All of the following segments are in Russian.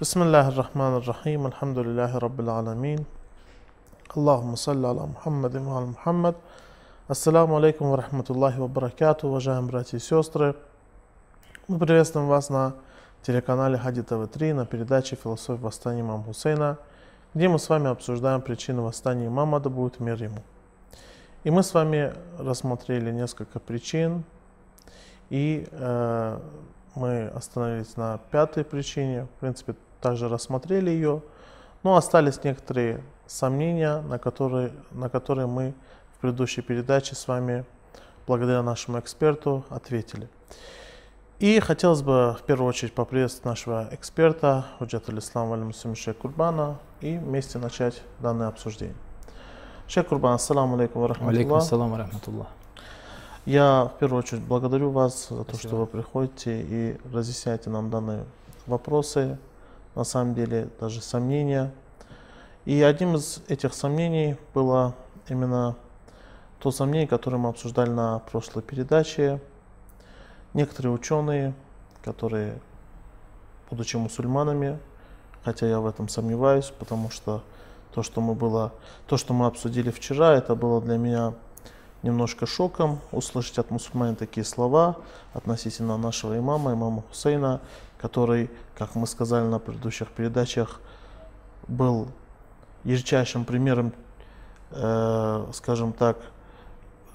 بسم الله الرحمن الرحيم الحمد لله رب العالمين اللهم صل على محمد وعلى محمد Ассаламу алейкум ва рахматуллахи ва баракату, уважаемые братья и сестры. Мы приветствуем вас на телеканале Хади ТВ-3 на передаче «Философия восстания имама Хусейна», где мы с вами обсуждаем причины восстания имама, да будет мир ему. И мы с вами рассмотрели несколько причин, и э, мы остановились на пятой причине, в принципе, также рассмотрели ее, но остались некоторые сомнения, на которые, на которые мы в предыдущей передаче с вами, благодаря нашему эксперту, ответили. И хотелось бы в первую очередь поприветствовать нашего эксперта, Худжат Алислам Валимусим Шейх Курбана, и вместе начать данное обсуждение. Шейх Курбан, ассаламу алейкум ва Алейкум ассалам ва рахматуллах. Я в первую очередь благодарю вас за то, Спасибо. что вы приходите и разъясняете нам данные вопросы, на самом деле даже сомнения. И одним из этих сомнений было именно то сомнение, которое мы обсуждали на прошлой передаче. Некоторые ученые, которые, будучи мусульманами, хотя я в этом сомневаюсь, потому что то, что мы, было, то, что мы обсудили вчера, это было для меня немножко шоком услышать от мусульман такие слова относительно нашего имама, имама Хусейна, который, как мы сказали на предыдущих передачах, был ярчайшим примером, э, скажем так,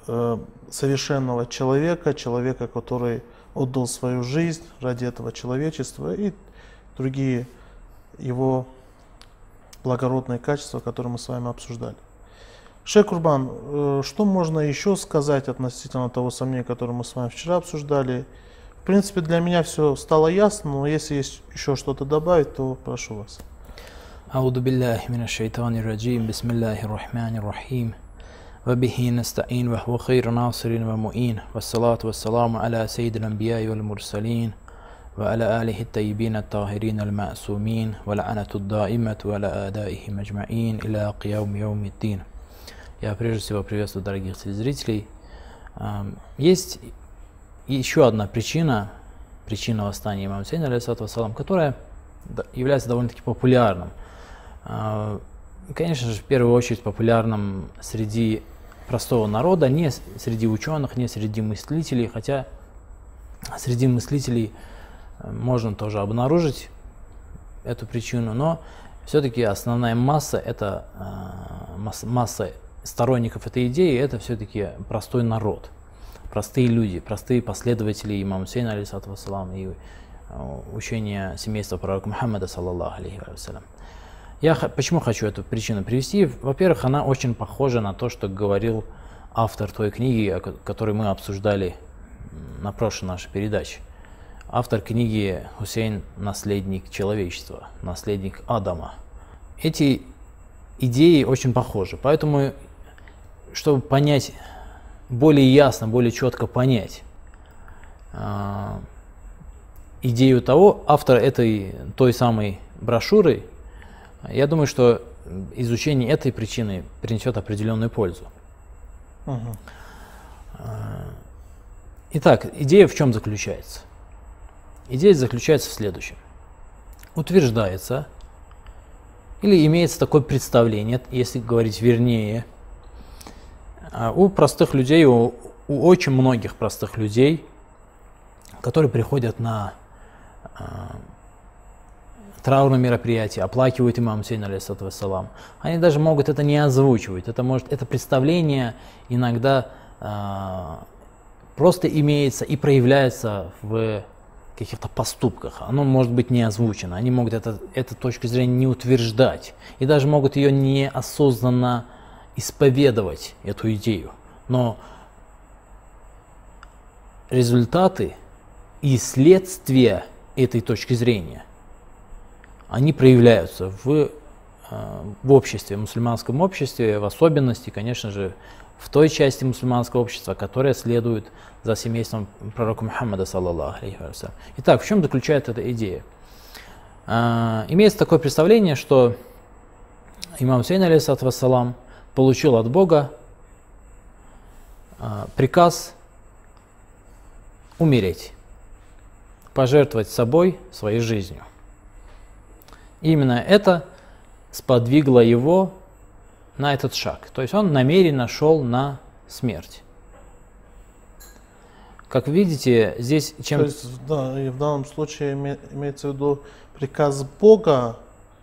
э, совершенного человека, человека, который отдал свою жизнь ради этого человечества и другие его благородные качества, которые мы с вами обсуждали. Шейх Курбан, э, что можно еще сказать относительно того сомнения, которое мы с вами вчера обсуждали? В принципе, для меня все стало ясно, но если есть еще что-то добавить, то прошу вас. أعوذ بالله من الشيطان الرجيم بسم الله الرحمن الرحيم وبه نستعين وهو خير ناصر ومؤين والصلاة والسلام على سيد الأنبياء والمرسلين وعلى آله الطيبين الطاهرين المعصومين والعنة الدائمة وعلى آدائهم أجمعين إلى قيام يوم الدين Я прежде всего приветствую дорогих телезрителей. Ам, Есть еще одна причина, причина восстания имама алейхиссалату вассалам, которая является довольно-таки популярным. И, Конечно же, в первую очередь популярным среди простого народа, не среди ученых, не среди мыслителей, хотя среди мыслителей э, можно тоже обнаружить эту причину, но все-таки основная масса это э, масса сторонников этой идеи это все-таки простой народ, простые люди, простые последователи имама Хусейна, алейхиссалату вассалам, и э, учения семейства пророка Мухаммада, саллаллаху алейхи вассалям. Я почему хочу эту причину привести? Во-первых, она очень похожа на то, что говорил автор той книги, которую мы обсуждали на прошлой нашей передаче. Автор книги Хусейн – наследник человечества, наследник Адама. Эти идеи очень похожи, поэтому, чтобы понять более ясно, более четко понять а, идею того, автор этой той самой брошюры, я думаю, что изучение этой причины принесет определенную пользу. Мгм. Итак, идея в чем заключается? Идея заключается в следующем. Утверждается или имеется такое представление, если говорить вернее, у простых людей, у, у очень многих простых людей, которые приходят на а, траурное мероприятие, оплакивают имам Хусейна, алейхиссалату вассалам. Они даже могут это не озвучивать. Это, может, это представление иногда а, просто имеется и проявляется в каких-то поступках. Оно может быть не озвучено. Они могут это, эту точку зрения не утверждать. И даже могут ее неосознанно исповедовать, эту идею. Но результаты и следствия этой точки зрения, они проявляются в, э, в обществе, в мусульманском обществе, в особенности, конечно же, в той части мусульманского общества, которая следует за семейством пророка Мухаммада, саллаллаху алейхи. Итак, в чем заключается эта идея? А, имеется такое представление, что имам Хусейн, алейхиссалату вассалам, получил от Бога а, приказ умереть, пожертвовать собой, своей жизнью. Именно это сподвигло его на этот шаг. То есть он намеренно шел на смерть. Как видите, здесь чем... То есть, да, и в данном случае име- имеется в виду приказ Бога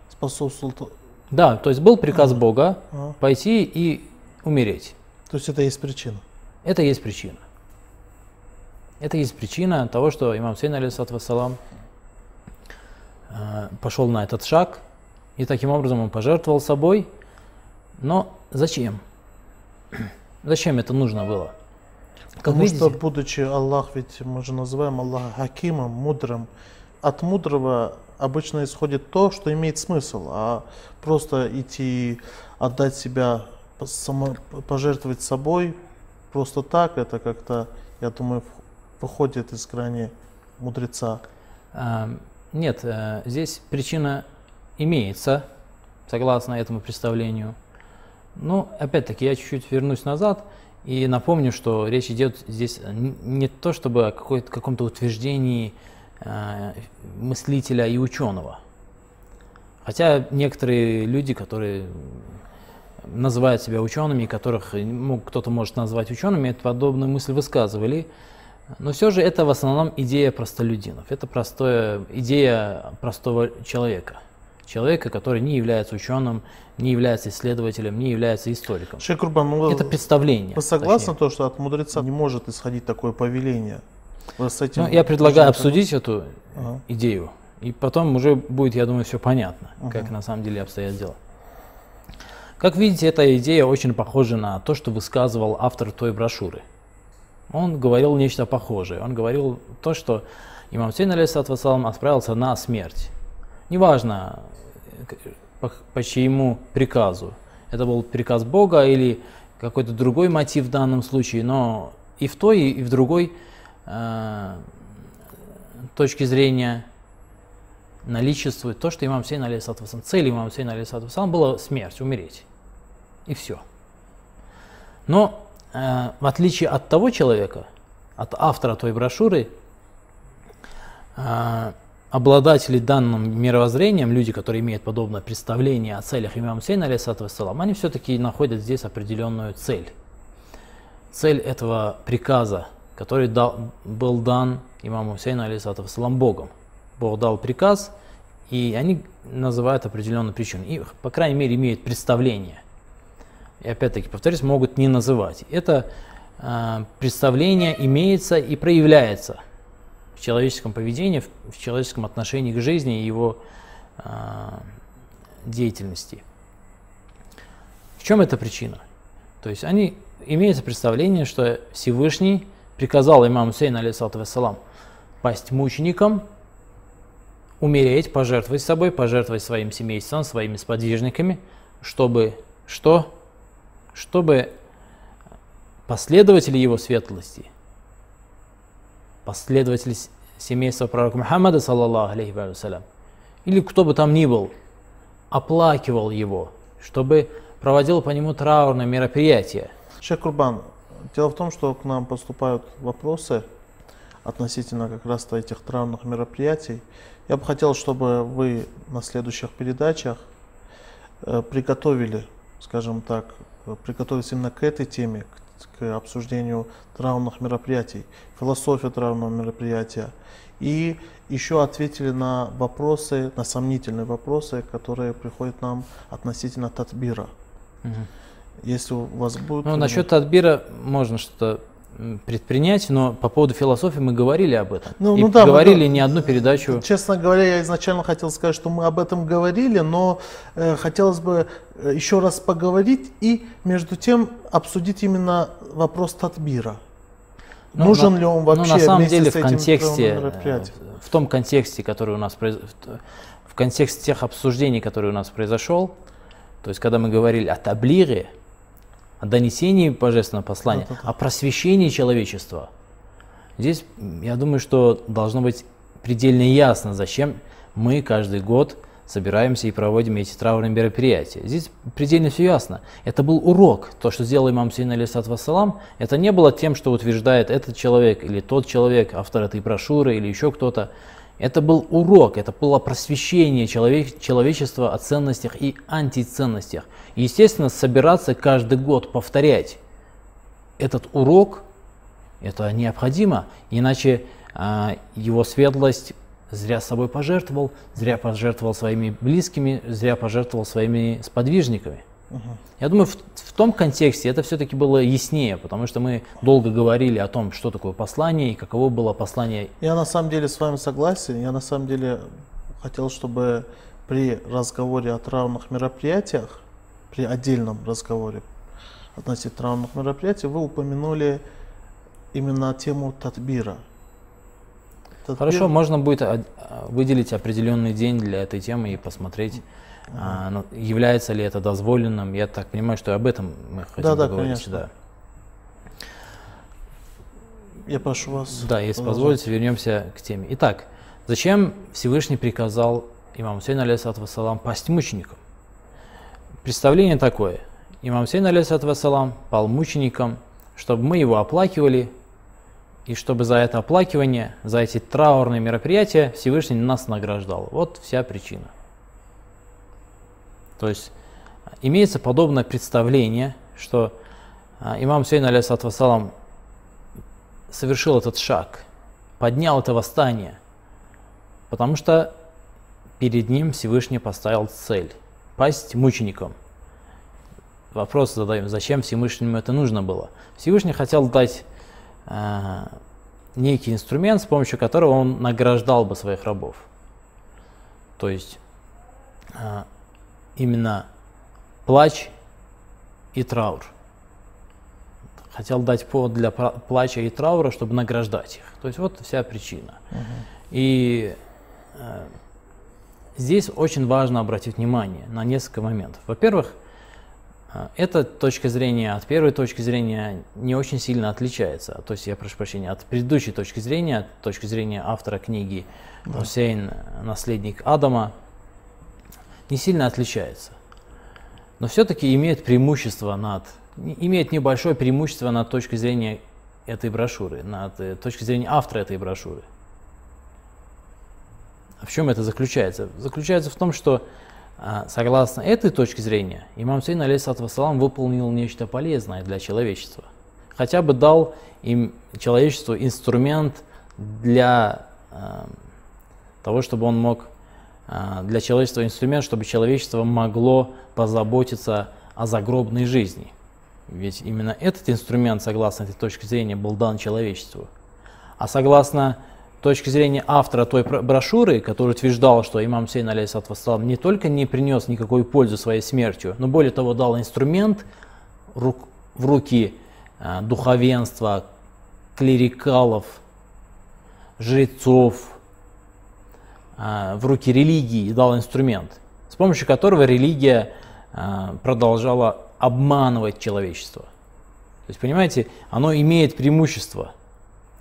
способствовал... Да, то есть был приказ Бога А, пойти и умереть. То есть это есть причина. Это есть причина. Это есть причина того, что имам Сейн, алейхиссалату вассалам, э, пошел на этот шаг, и таким образом он пожертвовал собой. Но зачем? Зачем это нужно было? Как Потому видите, что, будучи Аллах, ведь мы же называем Аллаха Хакимом, мудрым, от мудрого обычно исходит то, что имеет смысл, а просто идти отдать себя, само- пожертвовать собой просто так, это как-то, я думаю, выходит из грани мудреца. А, Нет, э, здесь причина имеется, согласно этому представлению. Но, опять-таки, я чуть-чуть вернусь назад и напомню, что речь идет здесь не то чтобы о каком-то утверждении мыслителя и ученого. Хотя некоторые люди, которые называют себя учеными, которых ну, кто-то может назвать учеными, эту подобную мысль высказывали. Но все же это в основном идея простолюдинов. Это простая идея простого человека. Человека, который не является ученым, не является исследователем, не является историком. Шейх Курбан, ну, Это представление. вы согласны точнее. то, что от мудреца не может исходить такое повеление? С этим Ну, я предлагаю обсудить эту Ага. идею. И потом уже будет, я думаю, все понятно, как Мгм. на самом деле обстоят дела. Как видите, эта идея очень похожа на то, что высказывал автор той брошюры. Он говорил нечто похожее. Он говорил то, что имам Сейн, вассалам, отправился на смерть. Неважно, по, по чьему приказу. Это был приказ Бога или какой-то другой мотив в данном случае, но и в той, и в другой точки зрения наличествует то, что имам Сейн, алейхиссалату вассалам, цель имама Сейна, алейхиссалату вассалам, была смерть, умереть. И все. Но э, в отличие от того человека, от автора той брошюры, э, обладатели данным мировоззрением, люди, которые имеют подобное представление о целях имама Сейна, алейхиссалату вассалам, они все-таки находят здесь определенную цель. Цель этого приказа, который дал, был дан имаму Хусейну, вассалам, Богом. Бог дал приказ, и они называют определенную причину. И, по крайней мере, имеют представление. И опять-таки, повторюсь, могут не называть. Это э, представление имеется и проявляется в человеческом поведении, в, в человеческом отношении к жизни и его э, деятельности. В чем эта причина? То есть они имеется представление, что Всевышний приказал имаму Сейну, алейхиссалату вассалам, пасть мучеником, умереть, пожертвовать собой, пожертвовать своим семейством, своими сподвижниками, чтобы что? Чтобы последователи его светлости, последователи семейства пророка Мухаммада, саллаллаху алейхи ва салям, или кто бы там ни был, оплакивал его, чтобы проводил по нему траурное мероприятие. Шейх Курбан, дело в том, что к нам поступают вопросы относительно как раз этих травных мероприятий. Я бы хотел, чтобы вы на следующих передачах э, приготовили, скажем так, э, приготовились именно к этой теме, к, к обсуждению травных мероприятий, философия травного мероприятия. И еще ответили на вопросы, на сомнительные вопросы, которые приходят нам относительно татбира. Если у вас будет... Ну, насчет отбира можно что-то предпринять, но по поводу философии мы говорили об этом. Ну, И ну да, мы говорили го- не одну передачу. Честно говоря, я изначально хотел сказать, что мы об этом говорили, но э, хотелось бы э, еще раз поговорить и между тем обсудить именно вопрос татбира. Ну, Нужен на- ли он ну, вообще на самом деле в контексте, э, в том контексте, который у нас произ- в контексте тех обсуждений, которые у нас произошел, то есть когда мы говорили о таблире, о донесении божественного послания, Да-да-да. о просвещении человечества, здесь я думаю, что должно быть предельно ясно, зачем мы каждый год собираемся и проводим эти траурные мероприятия. Здесь предельно все ясно. Это был урок. То, что сделал имам Сейн алейсалат вассалам, это не было тем, что утверждает этот человек или тот человек, автор этой брошюры или еще кто-то. Это был урок, это было просвещение человек, человечества о ценностях и антиценностях. Естественно, собираться каждый год повторять этот урок, это необходимо, иначе а, его светлость зря собой пожертвовал, зря пожертвовал своими близкими, зря пожертвовал своими сподвижниками. Угу. Я думаю, в, в том контексте это все-таки было яснее, потому что мы долго говорили о том, что такое послание и каково было послание. Я на самом деле с вами согласен. Я на самом деле хотел, чтобы при разговоре о травных мероприятиях, при отдельном разговоре относительно травных мероприятий, вы упомянули именно тему татбира. татбир... Хорошо, можно будет выделить определенный день для этой темы и посмотреть а, ну, является ли это дозволенным? Я так понимаю, что об этом мы хотим да, да. Конечно. Да, Я прошу вас. Да, если позволите, вернемся к теме. Итак, зачем Всевышний приказал имаму Сейн, алейсалату вассалам, пасть мучеником? Представление такое. Имам Сейн, алейсалату вассалам, пал мучеником, чтобы мы его оплакивали, и чтобы за это оплакивание, за эти траурные мероприятия Всевышний нас награждал. Вот вся причина. То есть имеется подобное представление, что а, имам Сейн, алейсалам, совершил этот шаг, поднял это восстание, потому что перед ним Всевышний поставил цель – пасть мучеником. Вопрос задаем, зачем Всевышнему это нужно было? Всевышний хотел дать э, некий инструмент, с помощью которого он награждал бы своих рабов. То есть э, именно плач и траур. Хотел дать повод для плача и траура, чтобы награждать их. То есть вот вся причина. Угу. И э, здесь очень важно обратить внимание на несколько моментов. Во-первых, э, эта точка зрения от первой точки зрения не очень сильно отличается. То есть, я прошу прощения, от предыдущей точки зрения, от точки зрения автора книги да. Хусейн, наследник Адама, не сильно отличается. Но все-таки имеет преимущество над, имеет небольшое преимущество над точки зрения этой брошюры, над э, точки зрения автора этой брошюры. А в чем это заключается? Заключается в том, что а, согласно этой точке зрения, имам Сейн, алейсалам, выполнил нечто полезное для человечества. Хотя бы дал им человечеству инструмент для э, того, чтобы он мог для человечества инструмент, чтобы человечество могло позаботиться о загробной жизни. Ведь именно этот инструмент, согласно этой точке зрения, был дан человечеству. А согласно точки зрения автора той брошюры, который утверждал, что имам Сейн, алейсалам, не только не принес никакой пользы своей смертью, но более того дал инструмент в руки а, духовенства, клерикалов, жрецов, а, в руки религии и дал инструмент, с помощью которого религия а, продолжала обманывать человечество. То есть, понимаете, оно имеет преимущество,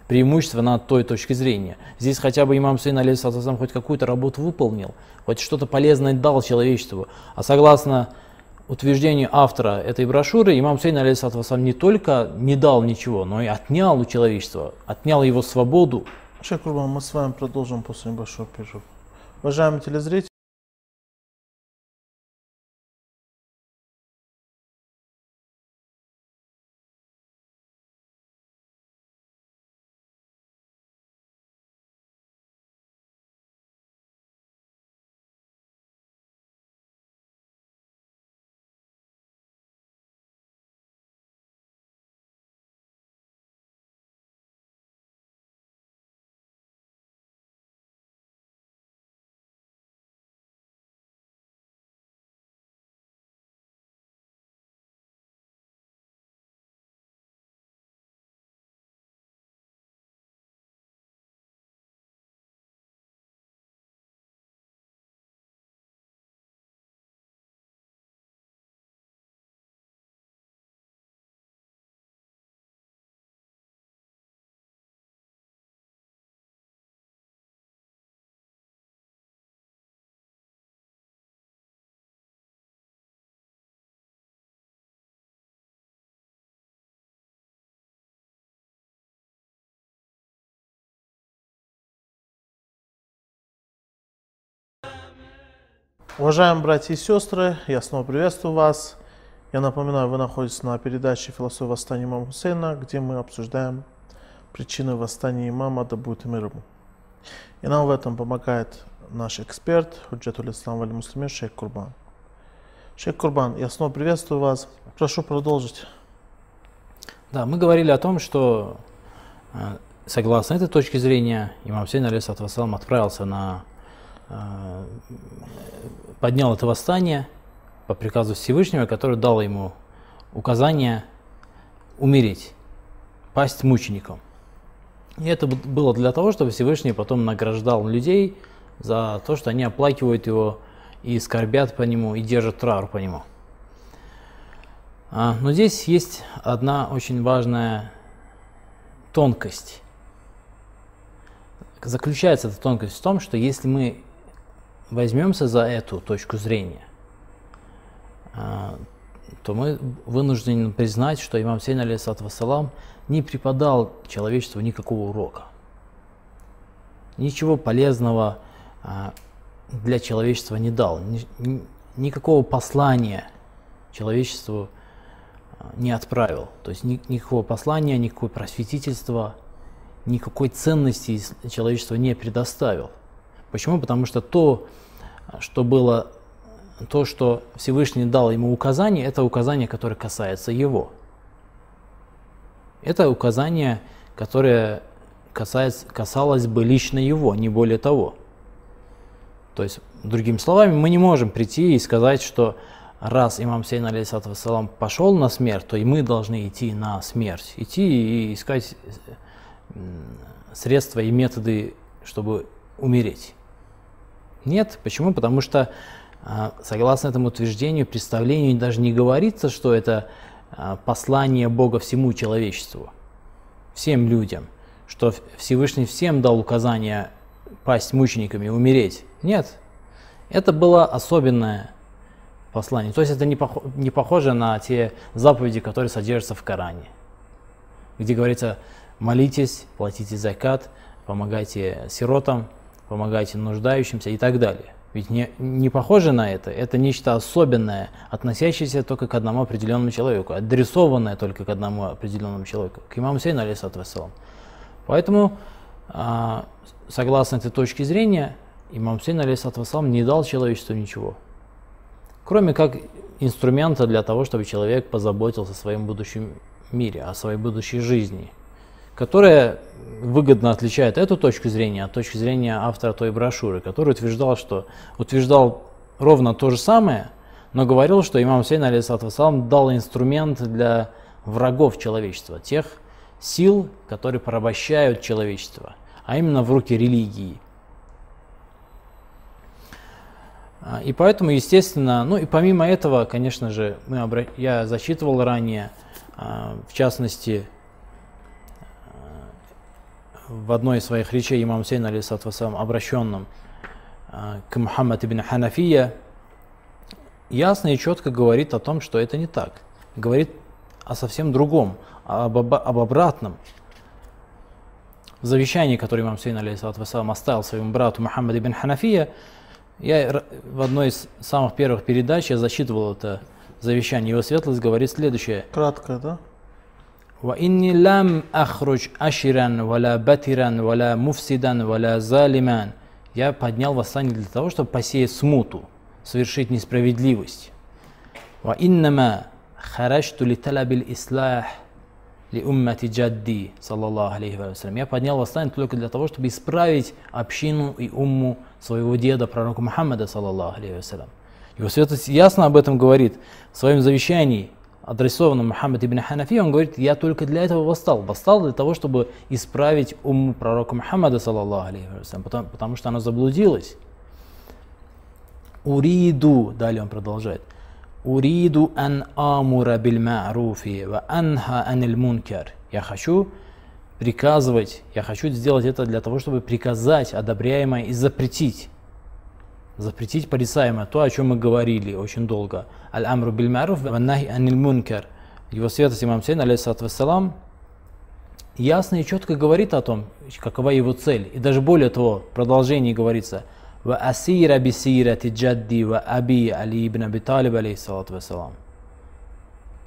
преимущество над той точки зрения. Здесь хотя бы имам Сейн алейхиссалам хоть какую-то работу выполнил, хоть что-то полезное дал человечеству. А согласно утверждению автора этой брошюры, имам Сейн алейхиссалам не только не дал ничего, но и отнял у человечества, отнял его свободу, Шейх Курбан, мы с вами продолжим после небольшого перерыва. Уважаемые телезрители, Уважаемые братья и сестры, я снова приветствую вас. Я напоминаю, вы находитесь на передаче «Философия восстания имама Хусейна», где мы обсуждаем причины восстания имама, да будет мир ему. И нам в этом помогает наш эксперт, Худжатуль Ислам Вали Муслимин, шейх Курбан. Шейх Курбан, я снова приветствую вас. Прошу продолжить. Да, мы говорили о том, что э, согласно этой точке зрения, имам Хусейн алейсалам отправился на поднял это восстание по приказу Всевышнего, который дал ему указание умереть, пасть мучеником. И это было для того, чтобы Всевышний потом награждал людей за то, что они оплакивают его и скорбят по нему, и держат траур по нему. А, но здесь есть одна очень важная тонкость. Заключается эта тонкость в том, что если мы возьмемся за эту точку зрения, а, то мы вынуждены признать, что имам Сейн, алейсалам, не преподал человечеству никакого урока. Ничего полезного а, для человечества не дал. Никакого послания человечеству а, не отправил. То есть никакого послания, никакого просветительства, никакой ценности человечество не предоставил. Почему? Потому что то, что было, то, что Всевышний дал ему указание, это указание, которое касается его. Это указание, которое касается, касалось бы лично его, не более того. То есть, другими словами, мы не можем прийти и сказать, что раз имам Сейн, алейсалам, пошел на смерть, то и мы должны идти на смерть. Идти и искать средства и методы, чтобы умереть. Нет. Почему? Потому что, а, согласно этому утверждению, представлению даже не говорится, что это а, послание Бога всему человечеству, всем людям, что Всевышний всем дал указание пасть мучениками, умереть. Нет. Это было особенное послание. То есть это не, пох не похоже на те заповеди, которые содержатся в Коране, где говорится, молитесь, платите закат, помогайте сиротам, помогайте нуждающимся и так далее. Ведь не, не похоже на это, это нечто особенное, относящееся только к одному определенному человеку, адресованное только к одному определенному человеку, к имаму Сейну, алейсалату вассалам. Поэтому, а, согласно этой точке зрения, имам Сейн, алейсалату вассалам, не дал человечеству ничего, кроме как инструмента для того, чтобы человек позаботился о своем будущем мире, о своей будущей жизни – которая выгодно отличает эту точку зрения от точки зрения автора той брошюры, который утверждал, что утверждал ровно то же самое, но говорил, что имам Сейн алейсалам дал инструмент для врагов человечества, тех сил, которые порабощают человечество, а именно в руки религии. А, и поэтому, естественно, ну и помимо этого, конечно же, мы обра... я зачитывал ранее, а, в частности, в одной из своих речей имам Сейн, алейсалам, обращенном а, к Мухаммад ибн Ханафия, ясно и четко говорит о том, что это не так. Говорит о совсем другом, об, об, об обратном. В завещании, которое имам Сейн, алейсалам, оставил своему брату Мухаммад ибн Ханафия, я в одной из самых первых передач я зачитывал это завещание. Его светлость говорит следующее. Кратко, да? وإني لم أخرج أشرا ولا بترا ولا مفسدا ولا ظالما Я поднял восстание для того, чтобы посеять смуту, совершить несправедливость. وإنما خرجت لطلب الإصلاح لأمة جدي صلى الله عليه وسلم. Я поднял восстание только для того, чтобы исправить общину и умму своего деда, пророка Мухаммада, саллаллаху алейхи вассалям. Его святость ясно об этом говорит в своем завещании – адресованном Мухаммад ибн Ханафи, он говорит, я только для этого восстал. Восстал для того, чтобы исправить уму пророка Мухаммада, саллаллаху потому, потому что она заблудилась. Уриду, далее он продолжает, Уриду ан амура биль ма'руфи ва анха анил мункар. Я хочу приказывать, я хочу сделать это для того, чтобы приказать одобряемое и запретить запретить порицаемое, то, о чем мы говорили очень долго. Аль-Амру бильмаруф ваннахи аниль мункер. Его святость имам Сейн, алейсалату вассалам, ясно и четко говорит о том, какова его цель. И даже более того, в продолжении говорится, «Ва асира бисира Тиджадди ва аби Али ибн Аби Талиб, вассалам».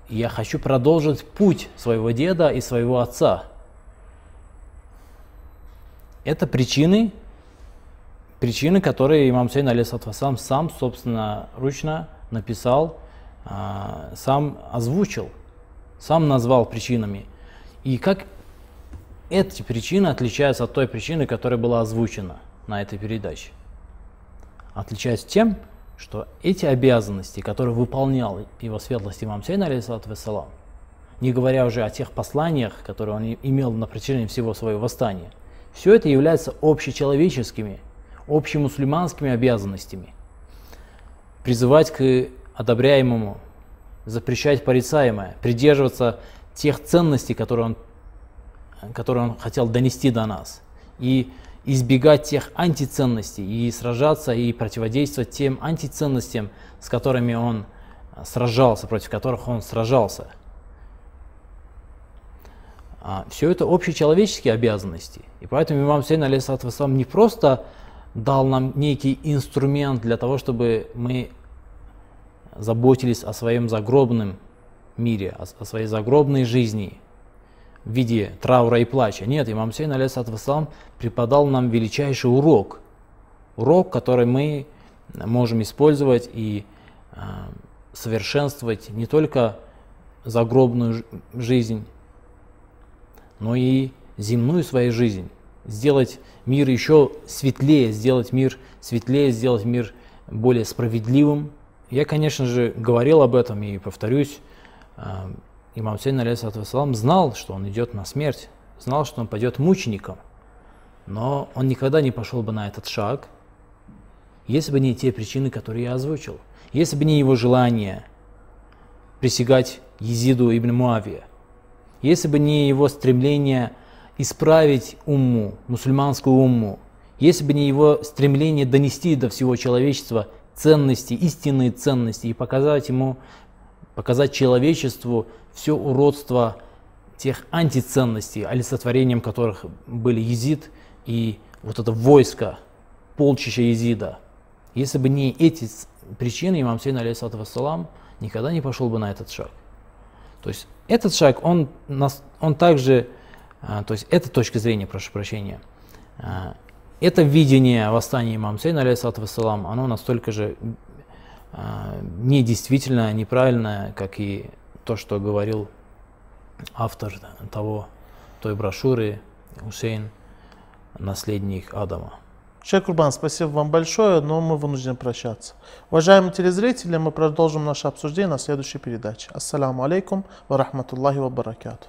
Я хочу продолжить путь своего деда и своего отца. Это причины, причины, которые имам Сейн алейсалам сам, собственно, ручно написал, а, сам озвучил, сам назвал причинами. И как эти причины отличаются от той причины, которая была озвучена на этой передаче. Отличаются тем, что эти обязанности, которые выполнял его светлость имам Сейн, алейхиссалам, не говоря уже о тех посланиях, которые он имел на протяжении всего своего восстания, все это является общечеловеческими, общемусульманскими обязанностями. Призывать к одобряемому, запрещать порицаемое, придерживаться тех ценностей, которые он, которые он хотел донести до нас. И избегать тех антиценностей и сражаться и противодействовать тем антиценностям, с которыми он сражался, против которых он сражался. А все это общечеловеческие обязанности. И поэтому имам Сейн, алейсалам, не просто дал нам некий инструмент для того, чтобы мы заботились о своем загробном мире, о, о своей загробной жизни, в виде траура и плача. Нет, имам Сейн, алейсалам, преподал нам величайший урок. Урок, который мы можем использовать и э, совершенствовать не только загробную жизнь, но и земную свою жизнь. Сделать мир еще светлее, сделать мир светлее, сделать мир более справедливым. Я, конечно же, говорил об этом и повторюсь, а, Имам Сейн, алейхиссалам, знал, что он идет на смерть, знал, что он пойдет мучеником, но он никогда не пошел бы на этот шаг, если бы не те причины, которые я озвучил, если бы не его желание присягать Езиду ибн Муавия, если бы не его стремление исправить умму, мусульманскую умму, если бы не его стремление донести до всего человечества ценности, истинные ценности и показать ему, показать человечеству все уродство тех антиценностей, олицетворением которых были езид и вот это войско, полчища езида. Если бы не эти причины, имам Сейн, алейхиссалам, никогда не пошел бы на этот шаг. То есть этот шаг, он, он также, то есть эта точка зрения, прошу прощения, а, это видение восстания имам Сейна, алейхиссалам, оно настолько же а, недействительное, неправильное, как и то, что говорил автор того, той брошюры Хусейн, наследник Адама. Шейх Курбан, спасибо вам большое, но мы вынуждены прощаться. Уважаемые телезрители, мы продолжим наше обсуждение на следующей передаче. Ассаламу алейкум ва рахматуллахи ва баракату.